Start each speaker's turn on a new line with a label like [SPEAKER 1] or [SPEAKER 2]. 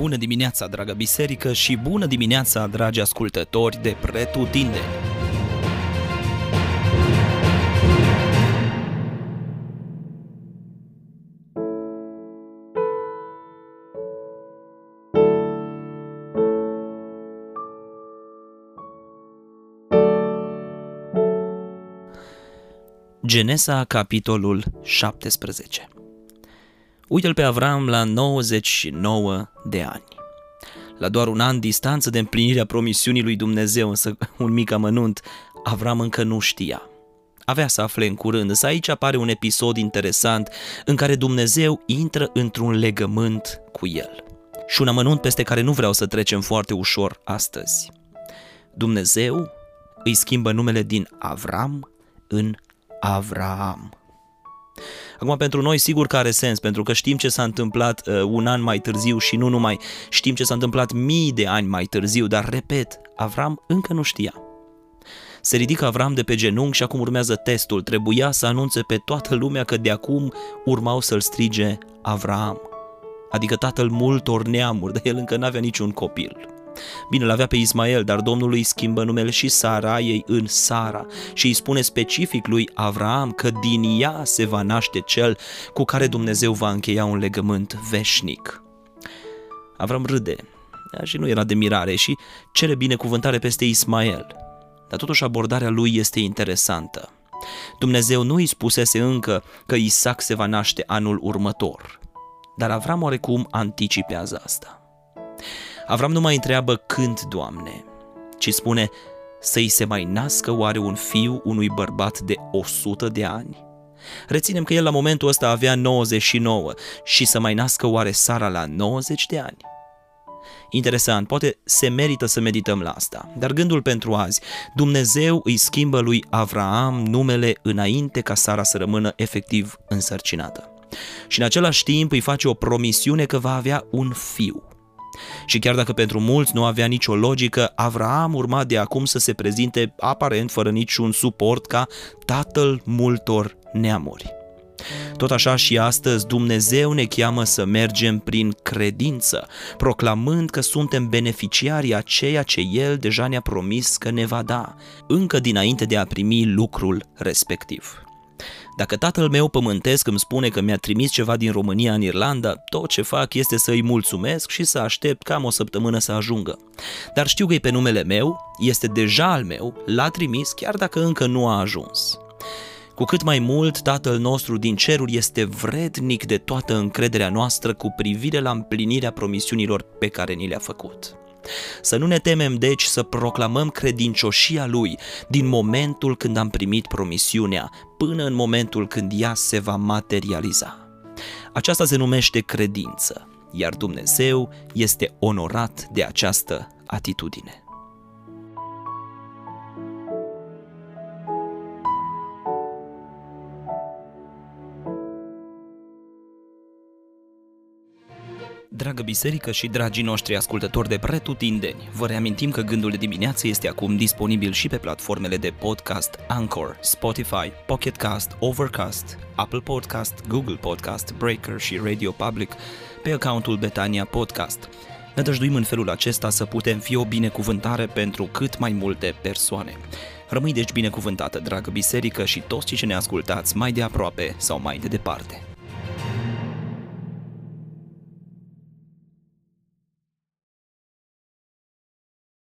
[SPEAKER 1] Bună dimineața, dragă biserică, și bună dimineața, dragi ascultători de Pretutindeni! Genesa, capitolul 17 Uite-l pe Avram la 99 de ani. La doar un an distanță de împlinirea promisiunii lui Dumnezeu, însă un mic amănunt, Avram încă nu știa. Avea să afle în curând, însă aici apare un episod interesant în care Dumnezeu intră într-un legământ cu el. Și un amănunt peste care nu vreau să trecem foarte ușor astăzi. Dumnezeu îi schimbă numele din Avram în Avraam. Acum, pentru noi, sigur că are sens, pentru că știm ce s-a întâmplat uh, un an mai târziu și nu numai, știm ce s-a întâmplat mii de ani mai târziu, dar, repet, Avram încă nu știa. Se ridică Avram de pe genunchi și acum urmează testul. Trebuia să anunțe pe toată lumea că de acum urmau să-l strige Avram, adică tatăl multor neamuri, dar el încă n-avea niciun copil. Bine, îl avea pe Ismael, dar Domnul îi schimbă numele și ei în Sara și îi spune specific lui Avraam că din ea se va naște cel cu care Dumnezeu va încheia un legământ veșnic. Avram râde și nu era de mirare și cere binecuvântare peste Ismael. Dar totuși abordarea lui este interesantă. Dumnezeu nu îi spusese încă că Isaac se va naște anul următor, dar Avram oarecum anticipează asta. Avram nu mai întreabă când, Doamne, ci spune să-i se mai nască oare un fiu unui bărbat de 100 de ani? Reținem că el la momentul ăsta avea 99 și să mai nască oare Sara la 90 de ani? Interesant, poate se merită să medităm la asta, dar gândul pentru azi, Dumnezeu îi schimbă lui Avraam numele înainte ca Sara să rămână efectiv însărcinată. Și în același timp îi face o promisiune că va avea un fiu. Și chiar dacă pentru mulți nu avea nicio logică, Avraam urma de acum să se prezinte aparent fără niciun suport ca tatăl multor neamuri. Tot așa și astăzi Dumnezeu ne cheamă să mergem prin credință, proclamând că suntem beneficiarii a ceea ce El deja ne-a promis că ne va da, încă dinainte de a primi lucrul respectiv. Dacă tatăl meu pământesc îmi spune că mi-a trimis ceva din România în Irlanda, tot ce fac este să îi mulțumesc și să aștept cam o săptămână să ajungă. Dar știu că e pe numele meu, este deja al meu, l-a trimis chiar dacă încă nu a ajuns. Cu cât mai mult, Tatăl nostru din ceruri este vrednic de toată încrederea noastră cu privire la împlinirea promisiunilor pe care ni le-a făcut. Să nu ne temem deci să proclamăm credincioșia Lui din momentul când am primit promisiunea până în momentul când ea se va materializa. Aceasta se numește credință, iar Dumnezeu este onorat de această atitudine. Dragă biserică și dragii noștri ascultători de pretutindeni, vă reamintim că Gândul de dimineață este acum disponibil și pe platformele de podcast Anchor, Spotify, Pocket Cast, Overcast, Apple Podcast, Google Podcast, Breaker și Radio Public pe accountul Betania Podcast. Ne dăjduim în felul acesta să putem fi o binecuvântare pentru cât mai multe persoane. Rămâi deci binecuvântată, dragă biserică și toți cei ce ne ascultați mai de aproape sau mai de departe.